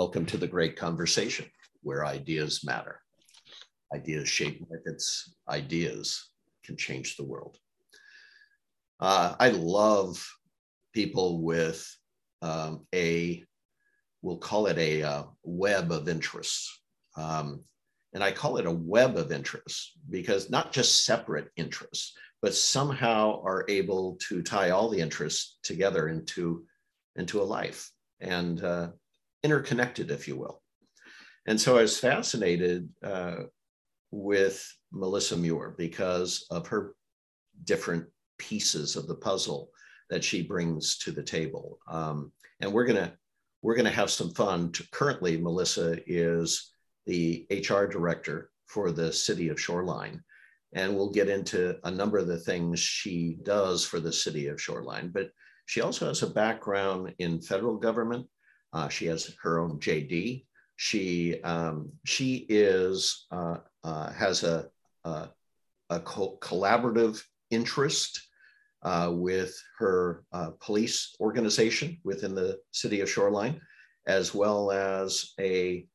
Welcome to the great conversation where ideas matter. Ideas shape markets, ideas can change the world. Uh, I love people with um, a, we'll call it a uh, web of interests. Um, and I call it a web of interests because not just separate interests, but somehow are able to tie all the interests together into, into a life and uh, interconnected, if you will. And so I was fascinated uh, with Melissa Muir because of her different pieces of the puzzle that she brings to the table. Um, and we're gonna we're gonna have some fun. To, Currently, Melissa is the HR director for the city of Shoreline, and we'll get into a number of the things she does for the city of Shoreline. But she also has a background in federal government. Uh, she has her own JD. She um, she is uh, uh, has a a, a co- collaborative interest uh, with her uh, police organization within the city of Shoreline, as well as a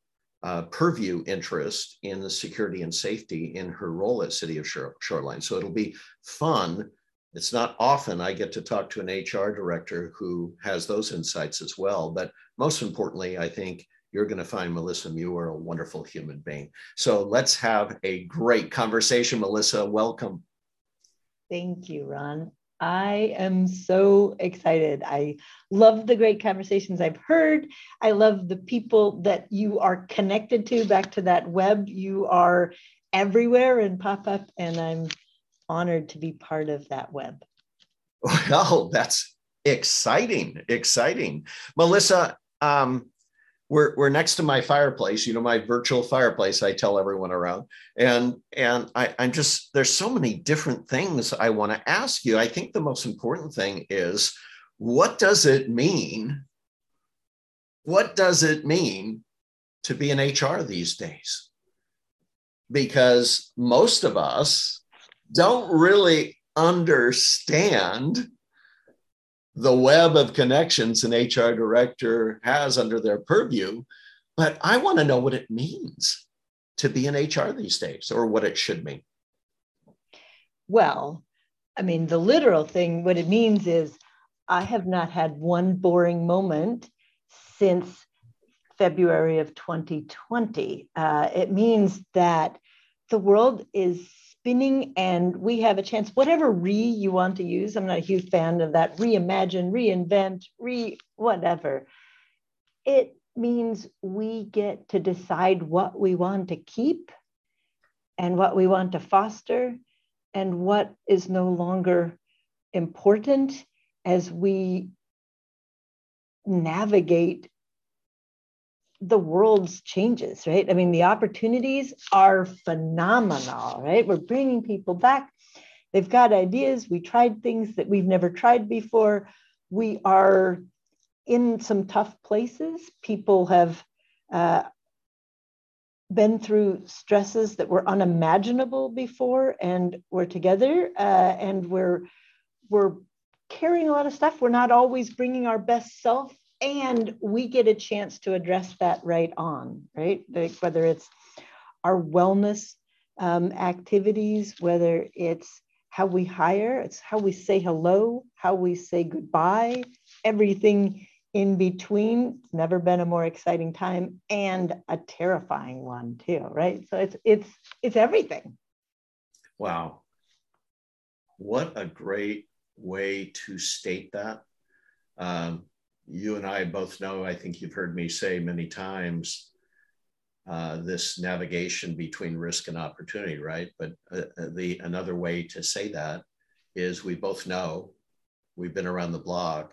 uh, purview interest in the security and safety in her role at City of Shoreline. So it'll be fun. It's not often I get to talk to an HR director who has those insights as well. But most importantly, I think you're going to find Melissa Muir a wonderful human being. So let's have a great conversation. Melissa, welcome. Thank you, Ron. I am so excited. I love the great conversations I've heard. I love the people that you are connected to, back to that web. You are everywhere and pop up, and I'm honored to be part of that web. Well, that's exciting, exciting. Melissa, um, we're, we're next to my fireplace, you know, my virtual fireplace, I tell everyone around. And, and I, I'm just, there's so many different things I want to ask you. I think the most important thing is what does it mean? What does it mean to be an HR these days? Because most of us don't really understand the web of connections an HR director has under their purview. But I want to know what it means to be in HR these days or what it should mean. Well, I mean, the literal thing, what it means is I have not had one boring moment since February of 2020. Uh, it means that the world is spinning and we have a chance, whatever re you want to use. I'm not a huge fan of that reimagine, reinvent, re whatever. It means we get to decide what we want to keep and what we want to foster and what is no longer important as we navigate the world's changes, right? I mean, the opportunities are phenomenal, right? We're bringing people back. They've got ideas. We tried things that we've never tried before. We are in some tough places. People have uh, been through stresses that were unimaginable before, and we're together, uh, and we're we're carrying a lot of stuff. We're not always bringing our best self and we get a chance to address that right on, right? Like whether it's our wellness um, activities, whether it's how we hire, it's how we say hello, how we say goodbye, everything in between. It's never been a more exciting time and a terrifying one too, right? So it's it's it's everything. Wow. What a great way to state that. Um, you and I both know, I think you've heard me say many times, uh, this navigation between risk and opportunity, right? But uh, uh, the another way to say that is we both know, we've been around the block,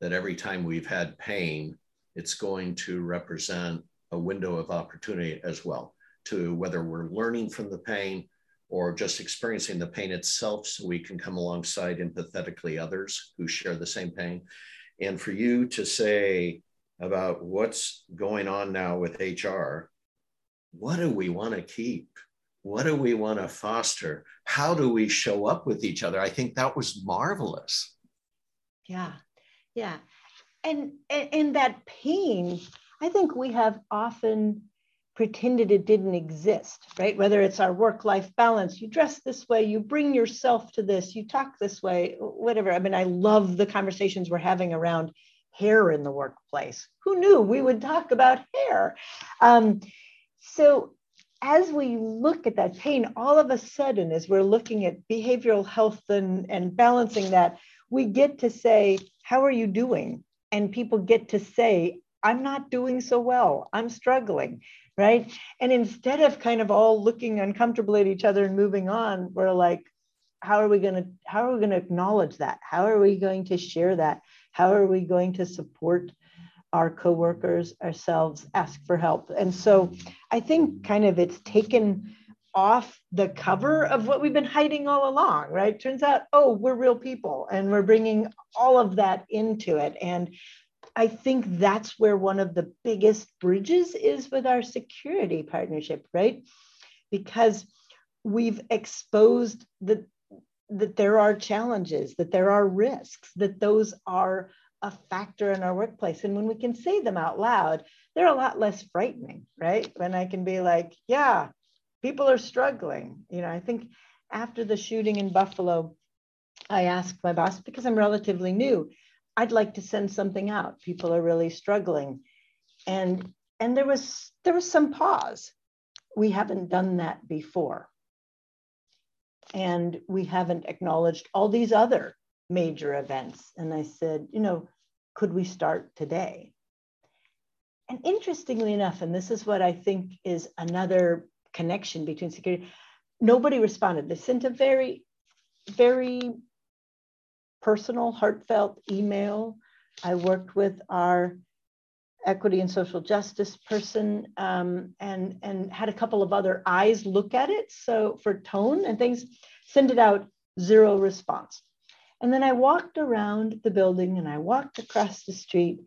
that every time we've had pain, it's going to represent a window of opportunity as well to whether we're learning from the pain or just experiencing the pain itself so we can come alongside empathetically others who share the same pain and for you to say about what's going on now with HR, what do we want to keep? What do we want to foster? How do we show up with each other? I think that was marvelous. Yeah. Yeah. And and that pain, I think we have often pretended it didn't exist, right? Whether it's our work life balance, you dress this way, you bring yourself to this, you talk this way, whatever. I mean, I love the conversations we're having around hair in the workplace. Who knew we would talk about hair? Um, so, as we look at that pain, all of a sudden, as we're looking at behavioral health and, and balancing that, we get to say, How are you doing? And people get to say, I'm not doing so well. I'm struggling right? And instead of kind of all looking uncomfortably at each other and moving on, we're like, how are we going to how are we going to acknowledge that? How are we going to share that? How are we going to support our coworkers, ourselves, ask for help? And so I think kind of it's taken off the cover of what we've been hiding all along, right? Turns out, oh, we're real people and we're bringing all of that into it. And I think that's where one of the biggest bridges is with our security partnership, right? Because we've exposed that that there are challenges, that there are risks, that those are a factor in our workplace. And when we can say them out loud, they're a lot less frightening, right? When I can be like, yeah, people are struggling. You know, I think after the shooting in Buffalo, I asked my boss because I'm relatively new. I'd like to send something out. People are really struggling. And and there was there was some pause. We haven't done that before. And we haven't acknowledged all these other major events. And I said, you know, could we start today? And interestingly enough, and this is what I think is another connection between security, nobody responded. They sent a very, very personal, heartfelt email. I worked with our equity and social justice person um, and, and had a couple of other eyes look at it. So for tone and things, send it out, zero response. And then I walked around the building and I walked across the street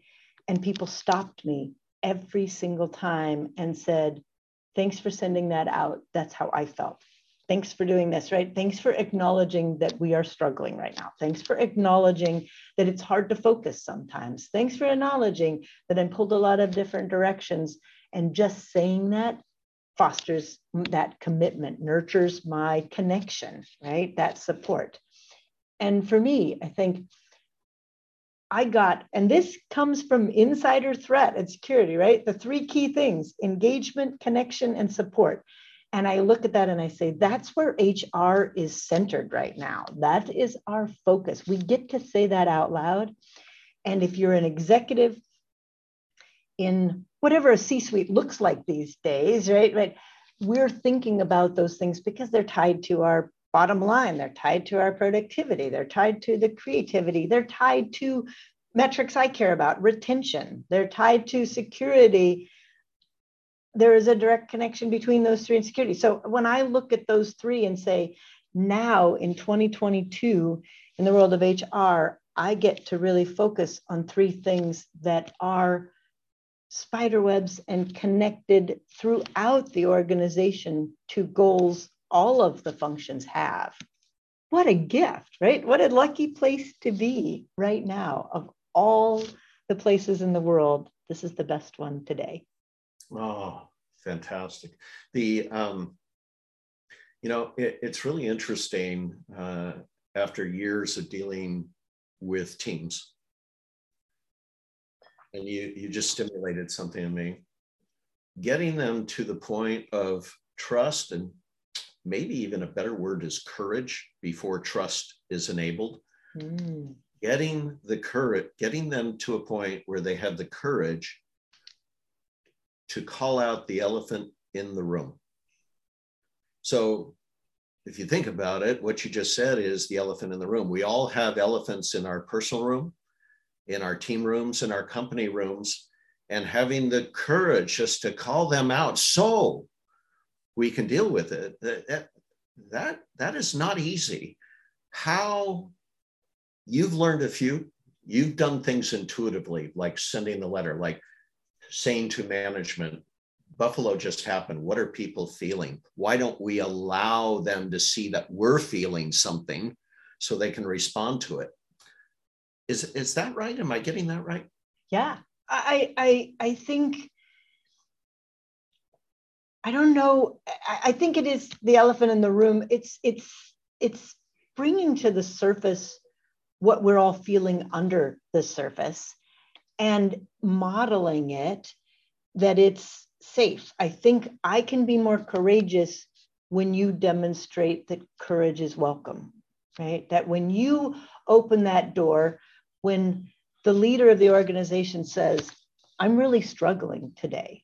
and people stopped me every single time and said, thanks for sending that out. That's how I felt thanks for doing this, right? Thanks for acknowledging that we are struggling right now. Thanks for acknowledging that it's hard to focus sometimes. Thanks for acknowledging that I'm pulled a lot of different directions. And just saying that fosters that commitment, nurtures my connection, right? That support. And for me, I think I got, and this comes from insider threat and security, right? The three key things engagement, connection, and support. And I look at that and I say, that's where HR is centered right now. That is our focus. We get to say that out loud. And if you're an executive in whatever a C suite looks like these days, right? Right. We're thinking about those things because they're tied to our bottom line, they're tied to our productivity, they're tied to the creativity, they're tied to metrics I care about, retention, they're tied to security there is a direct connection between those three and security. So when I look at those three and say, now in 2022, in the world of HR, I get to really focus on three things that are spider webs and connected throughout the organization to goals all of the functions have. What a gift, right? What a lucky place to be right now. Of all the places in the world, this is the best one today. Oh, fantastic. The, um, you know, it, it's really interesting uh, after years of dealing with teams. And you, you just stimulated something in me. Getting them to the point of trust and maybe even a better word is courage before trust is enabled. Mm. Getting the courage, getting them to a point where they have the courage to call out the elephant in the room. So if you think about it, what you just said is the elephant in the room. We all have elephants in our personal room, in our team rooms, in our company rooms, and having the courage just to call them out so we can deal with it. That, that, that is not easy. How you've learned a few, you've done things intuitively, like sending the letter, like saying to management, Buffalo just happened. What are people feeling? Why don't we allow them to see that we're feeling something so they can respond to it? Is, is that right? Am I getting that right? Yeah, I, I, I think, I don't know. I, I think it is the elephant in the room. It's, it's, it's bringing to the surface what we're all feeling under the surface and modeling it that it's safe. I think I can be more courageous when you demonstrate that courage is welcome, right? That when you open that door, when the leader of the organization says, I'm really struggling today,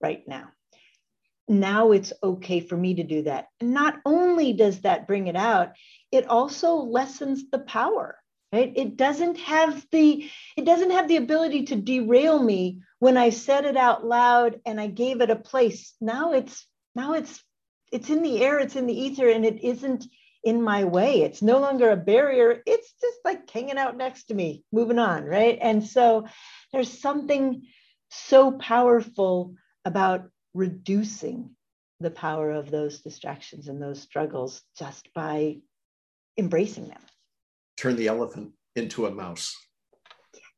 right now. Now it's okay for me to do that. And not only does that bring it out, it also lessens the power, right? It doesn't have the it doesn't have the ability to derail me when I said it out loud and I gave it a place. Now it's now it's it's in the air, it's in the ether, and it isn't in my way. It's no longer a barrier. It's just like hanging out next to me, moving on, right? And so there's something so powerful about reducing the power of those distractions and those struggles just by embracing them. Turn the elephant into a mouse.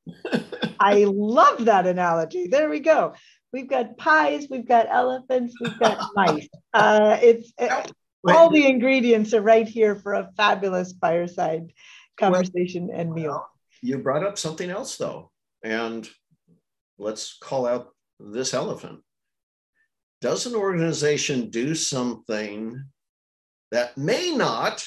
I love that analogy. There we go. We've got pies, we've got elephants, we've got mice. Uh, it's it, all the ingredients are right here for a fabulous fireside conversation well, and meal. You brought up something else though, and let's call out this elephant. Does an organization do something that may not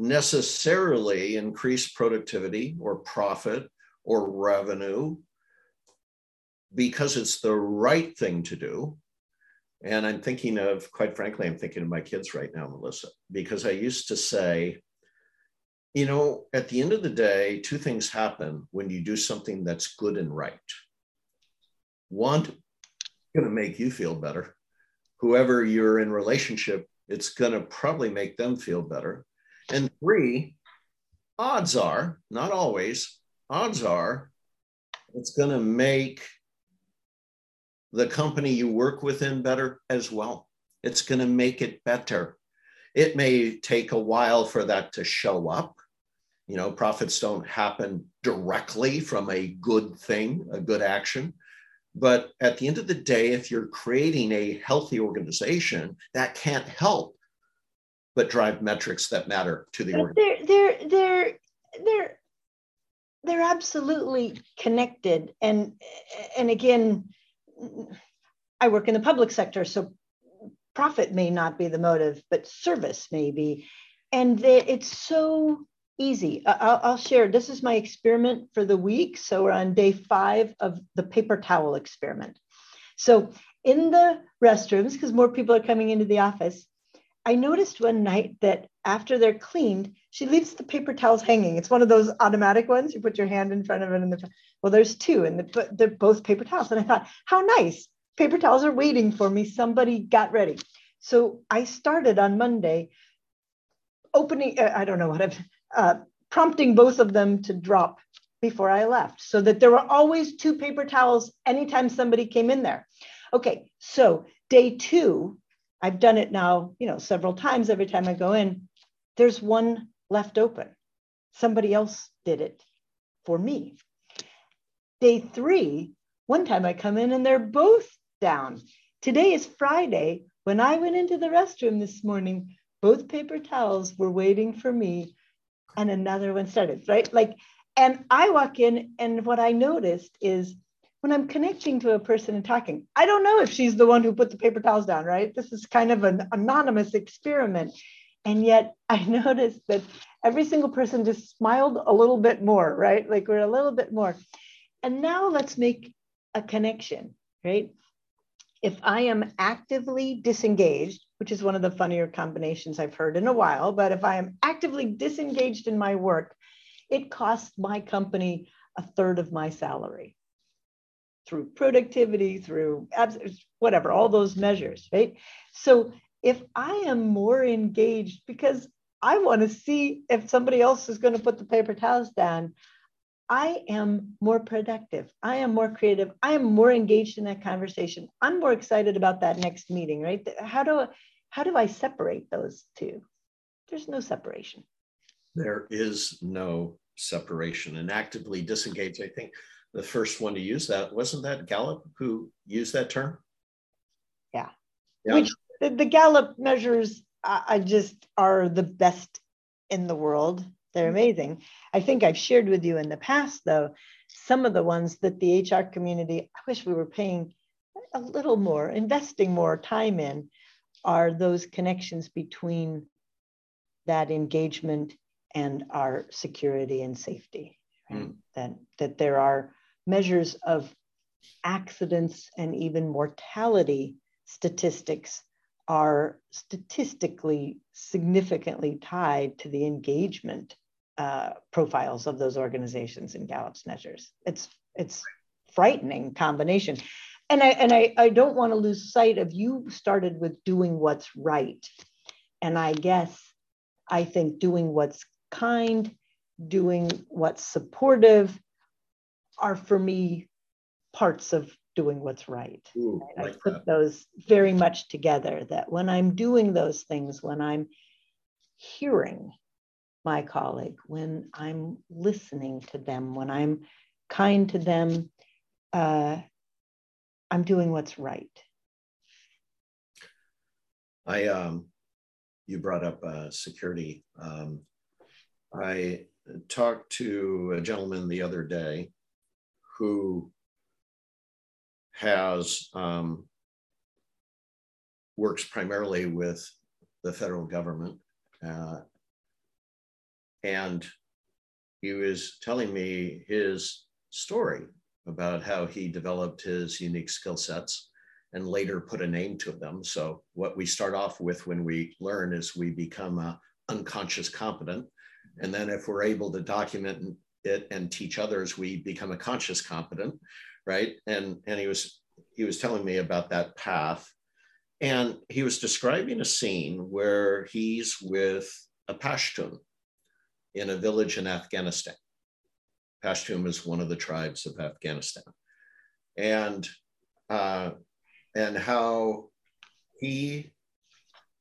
necessarily increase productivity or profit or revenue because it's the right thing to do? And I'm thinking of, quite frankly, I'm thinking of my kids right now, Melissa, because I used to say, you know, at the end of the day, two things happen when you do something that's good and right. One, going to make you feel better. Whoever you're in relationship, it's going to probably make them feel better. And three, odds are, not always, odds are, it's going to make the company you work within better as well. It's going to make it better. It may take a while for that to show up. You know, profits don't happen directly from a good thing, a good action. But at the end of the day, if you're creating a healthy organization, that can't help but drive metrics that matter to the organization. They're, they're, they're, they're, they're absolutely connected. And, and again, I work in the public sector, so profit may not be the motive, but service may be. And they, it's so easy. I'll, I'll, share. This is my experiment for the week. So we're on day five of the paper towel experiment. So in the restrooms, because more people are coming into the office, I noticed one night that after they're cleaned, she leaves the paper towels hanging. It's one of those automatic ones. You put your hand in front of it, and the well, there's two, and the, they're both paper towels. And I thought, how nice! Paper towels are waiting for me. Somebody got ready. So I started on Monday opening. Uh, I don't know what I'm uh, prompting both of them to drop before I left, so that there were always two paper towels anytime somebody came in there. Okay, so day two, I've done it now, you know, several times every time I go in, there's one left open. Somebody else did it for me. Day three, one time I come in and they're both down. Today is Friday. When I went into the restroom this morning, both paper towels were waiting for me and another one started, right? Like, and I walk in and what I noticed is when I'm connecting to a person and talking, I don't know if she's the one who put the paper towels down, right? This is kind of an anonymous experiment. And yet I noticed that every single person just smiled a little bit more, right? Like we're a little bit more. And now let's make a connection, right? If I am actively disengaged, which is one of the funnier combinations I've heard in a while, but if I am actively disengaged in my work, it costs my company a third of my salary through productivity, through whatever, all those measures, right? So if I am more engaged because I want to see if somebody else is going to put the paper towels down, I am more productive. I am more creative. I am more engaged in that conversation. I'm more excited about that next meeting, right? How do how do I separate those two? There's no separation. There is no separation and actively disengage. I think the first one to use that. Wasn't that Gallup who used that term? Yeah. yeah. Which the, the Gallup measures I just are the best in the world. They're mm-hmm. amazing. I think I've shared with you in the past, though, some of the ones that the HR community, I wish we were paying a little more, investing more time in, are those connections between that engagement and our security and safety. Right? Mm. That, that there are measures of accidents and even mortality statistics are statistically significantly tied to the engagement uh, profiles of those organizations in Gallup's measures. It's it's frightening combination. And I and I, I don't want to lose sight of you started with doing what's right. And I guess I think doing what's kind, doing what's supportive are for me parts of doing what's right. Ooh, I like put that. those very much together that when I'm doing those things, when I'm hearing my colleague, when I'm listening to them, when I'm kind to them, uh, I'm doing what's right. I, um, you brought up uh, security. Um, I talked to a gentleman the other day who has um, works primarily with the federal government, uh, and he was telling me his story about how he developed his unique skill sets and later put a name to them. So what we start off with when we learn is we become a unconscious competent. And then if we're able to document it and teach others, we become a conscious competent, right? And and he was he was telling me about that path. And he was describing a scene where he's with a Pashtun in a village in Afghanistan. Pashtun is one of the tribes of Afghanistan. And uh, and how he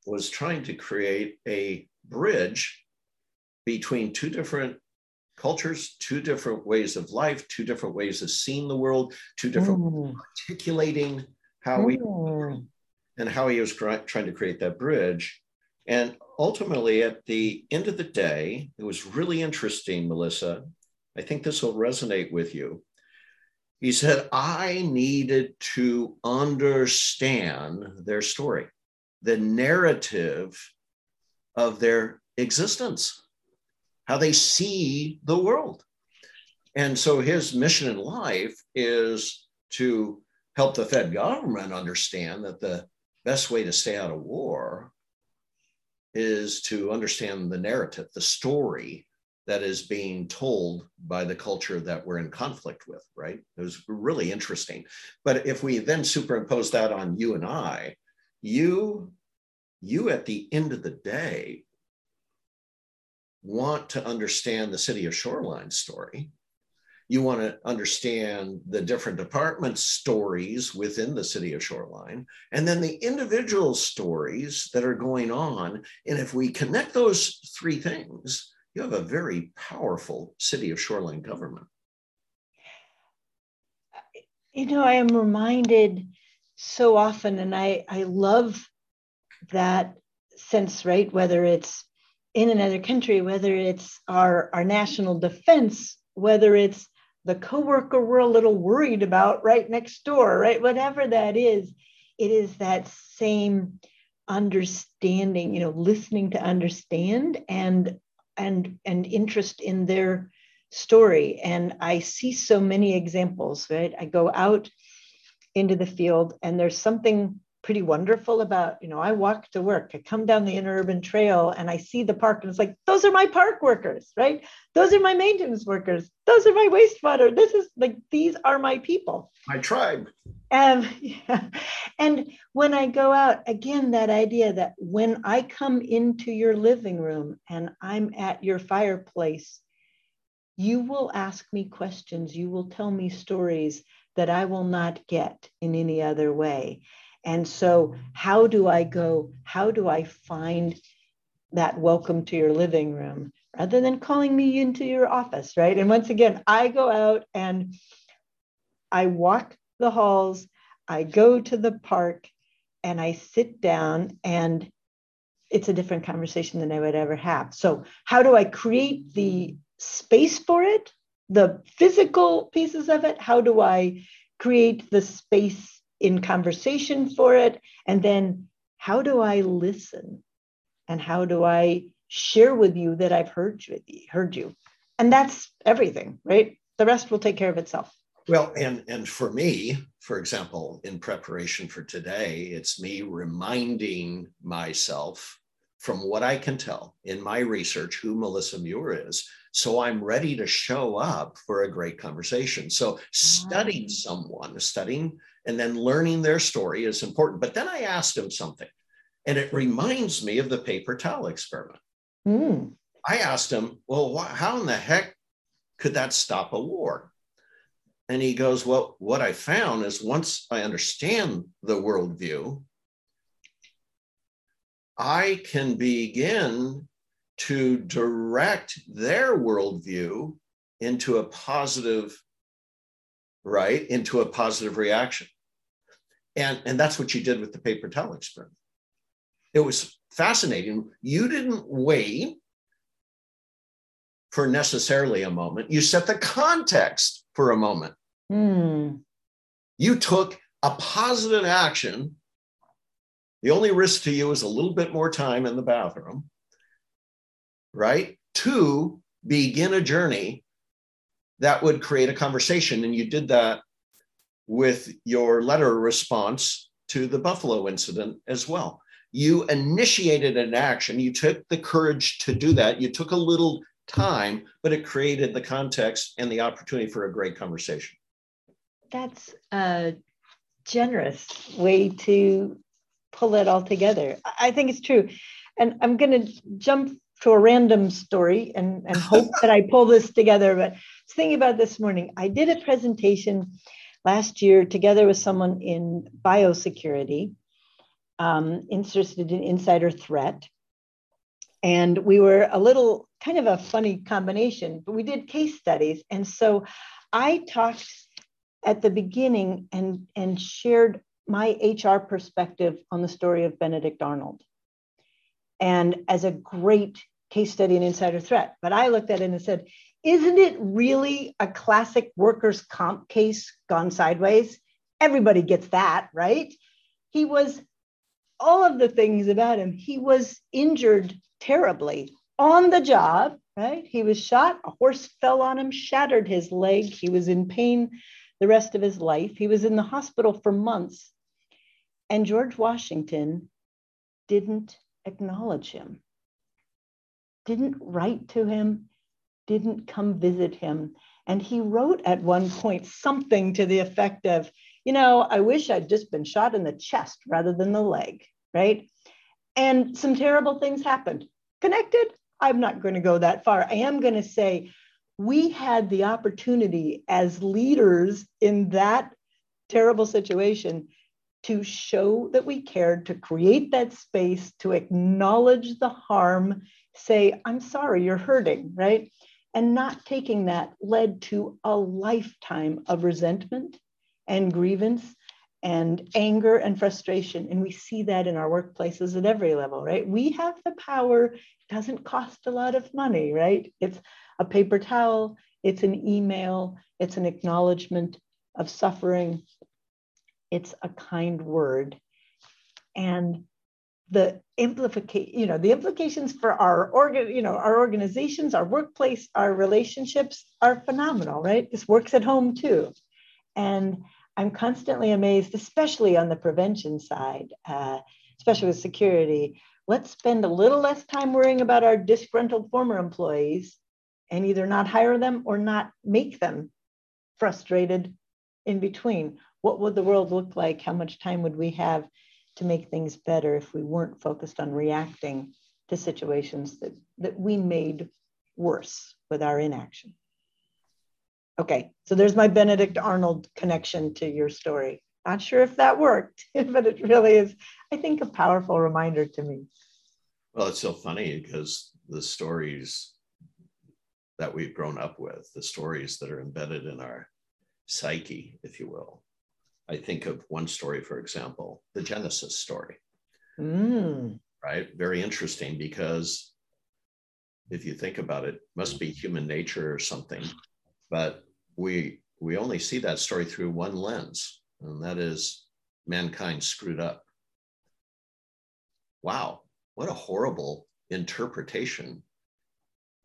was trying to create a bridge between two different cultures, two different ways of life, two different ways of seeing the world, two different mm. articulating how we mm. and how he was trying to create that bridge. And ultimately, at the end of the day, it was really interesting, Melissa. I think this will resonate with you. He said, I needed to understand their story, the narrative of their existence how they see the world. And so his mission in life is to help the Fed government understand that the best way to stay out of war is to understand the narrative, the story that is being told by the culture that we're in conflict with, right? It was really interesting. But if we then superimpose that on you and I, you, you at the end of the day want to understand the city of Shoreline story. You want to understand the different department stories within the city of Shoreline, and then the individual stories that are going on. And if we connect those three things, you have a very powerful city of Shoreline government. You know, I am reminded so often, and I, I love that sense, right? Whether it's in another country, whether it's our, our national defense, whether it's the coworker we're a little worried about right next door, right? Whatever that is, it is that same understanding, you know, listening to understand and and and interest in their story. And I see so many examples, right? I go out into the field and there's something pretty wonderful about, you know, I walk to work, I come down the interurban trail and I see the park and it's like, those are my park workers, right? Those are my maintenance workers. Those are my wastewater. This is like, these are my people. My tribe. Um, yeah. And when I go out, again, that idea that when I come into your living room and I'm at your fireplace, you will ask me questions, you will tell me stories that I will not get in any other way. And so, how do I go? How do I find that welcome to your living room rather than calling me into your office, right? And once again, I go out and I walk the halls, I go to the park, and I sit down, and it's a different conversation than I would ever have. So, how do I create the space for it? The physical pieces of it? How do I create the space in conversation for it? And then, how do I listen? And how do I share with you that I've heard you, heard you? And that's everything, right? The rest will take care of itself. Well, and and for me, for example, in preparation for today, it's me reminding myself from what I can tell in my research who Melissa Muir is. So I'm ready to show up for a great conversation. So studying ah. someone, studying and then learning their story is important. But then I asked him something, and it reminds me of the paper towel experiment. Mm. I asked him, Well, wh- how in the heck could that stop a war? And he goes, Well, what I found is once I understand the worldview, I can begin to direct their worldview into a positive, right? Into a positive reaction. And, and that's what you did with the paper towel experiment. It was fascinating. You didn't wait for necessarily a moment, you set the context for a moment. Mm. You took a positive action the only risk to you is a little bit more time in the bathroom, right? To begin a journey that would create a conversation. And you did that with your letter response to the Buffalo incident as well. You initiated an action, you took the courage to do that. You took a little time, but it created the context and the opportunity for a great conversation. That's a generous way to pull it all together. I think it's true. And I'm going to jump to a random story and, and hope that I pull this together. But I was thinking about this morning. I did a presentation last year together with someone in biosecurity, um, interested in insider threat. And we were a little kind of a funny combination, but we did case studies. And so I talked at the beginning and, and shared my HR perspective on the story of Benedict Arnold and as a great case study in insider threat. But I looked at it and said, isn't it really a classic workers' comp case gone sideways? Everybody gets that, right? He was all of the things about him. He was injured terribly on the job, right? He was shot, a horse fell on him, shattered his leg. He was in pain the rest of his life. He was in the hospital for months. And George Washington didn't acknowledge him, didn't write to him, didn't come visit him. And he wrote at one point something to the effect of, you know, I wish I'd just been shot in the chest rather than the leg, right? And some terrible things happened. Connected? I'm not going to go that far. I am going to say we had the opportunity as leaders in that terrible situation to show that we cared, to create that space, to acknowledge the harm, say, I'm sorry, you're hurting, right? And not taking that led to a lifetime of resentment and grievance and anger and frustration. And we see that in our workplaces at every level, right? We have the power, it doesn't cost a lot of money, right? It's a paper towel, it's an email, it's an acknowledgement of suffering, it's a kind word. And the implication, you know, the implications for our organ, you know, our organizations, our workplace, our relationships are phenomenal, right? This works at home too. And I'm constantly amazed, especially on the prevention side, uh, especially with security. Let's spend a little less time worrying about our disgruntled former employees and either not hire them or not make them frustrated in between what would the world look like? How much time would we have to make things better if we weren't focused on reacting to situations that, that we made worse with our inaction? Okay, so there's my Benedict Arnold connection to your story. Not sure if that worked, but it really is, I think, a powerful reminder to me. Well, it's so funny because the stories that we've grown up with, the stories that are embedded in our psyche, if you will. I think of one story, for example, the Genesis story. Mm. Right? Very interesting because if you think about it, it must be human nature or something. But we we only see that story through one lens, and that is mankind screwed up. Wow, what a horrible interpretation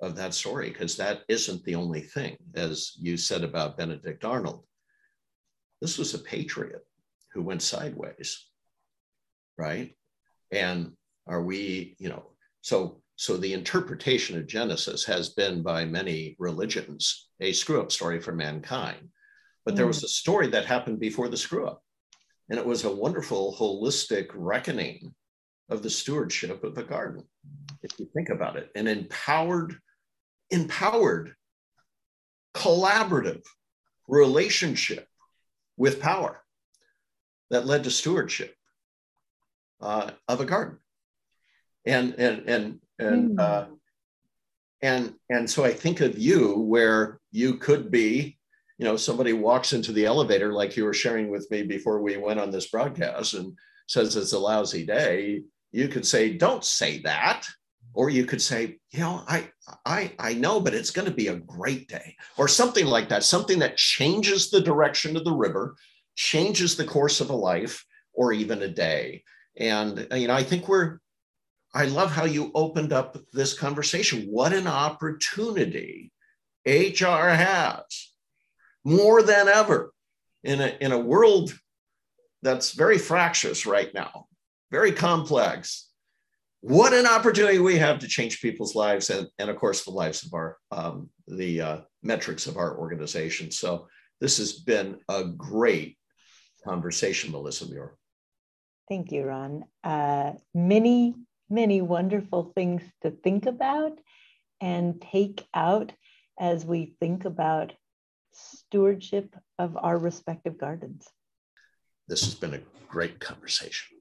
of that story, because that isn't the only thing, as you said about Benedict Arnold. This was a patriot who went sideways, right? And are we, you know, so so the interpretation of Genesis has been by many religions a screw up story for mankind. But there was mm. a story that happened before the screw up. And it was a wonderful, holistic reckoning of the stewardship of the garden, if you think about it, an empowered, empowered, collaborative relationship with power that led to stewardship uh, of a garden. And, and, and, and, mm. uh, and, and so I think of you where you could be you know somebody walks into the elevator like you were sharing with me before we went on this broadcast and says it's a lousy day you could say don't say that or you could say you know i i i know but it's going to be a great day or something like that something that changes the direction of the river changes the course of a life or even a day and uh, you know i think we're i love how you opened up this conversation what an opportunity hr has more than ever in a, in a world that's very fractious right now, very complex. What an opportunity we have to change people's lives and, and of course, the lives of our, um, the uh, metrics of our organization. So this has been a great conversation, Melissa Muir. Thank you, Ron. Uh, many, many wonderful things to think about and take out as we think about stewardship of our respective gardens. This has been a great conversation.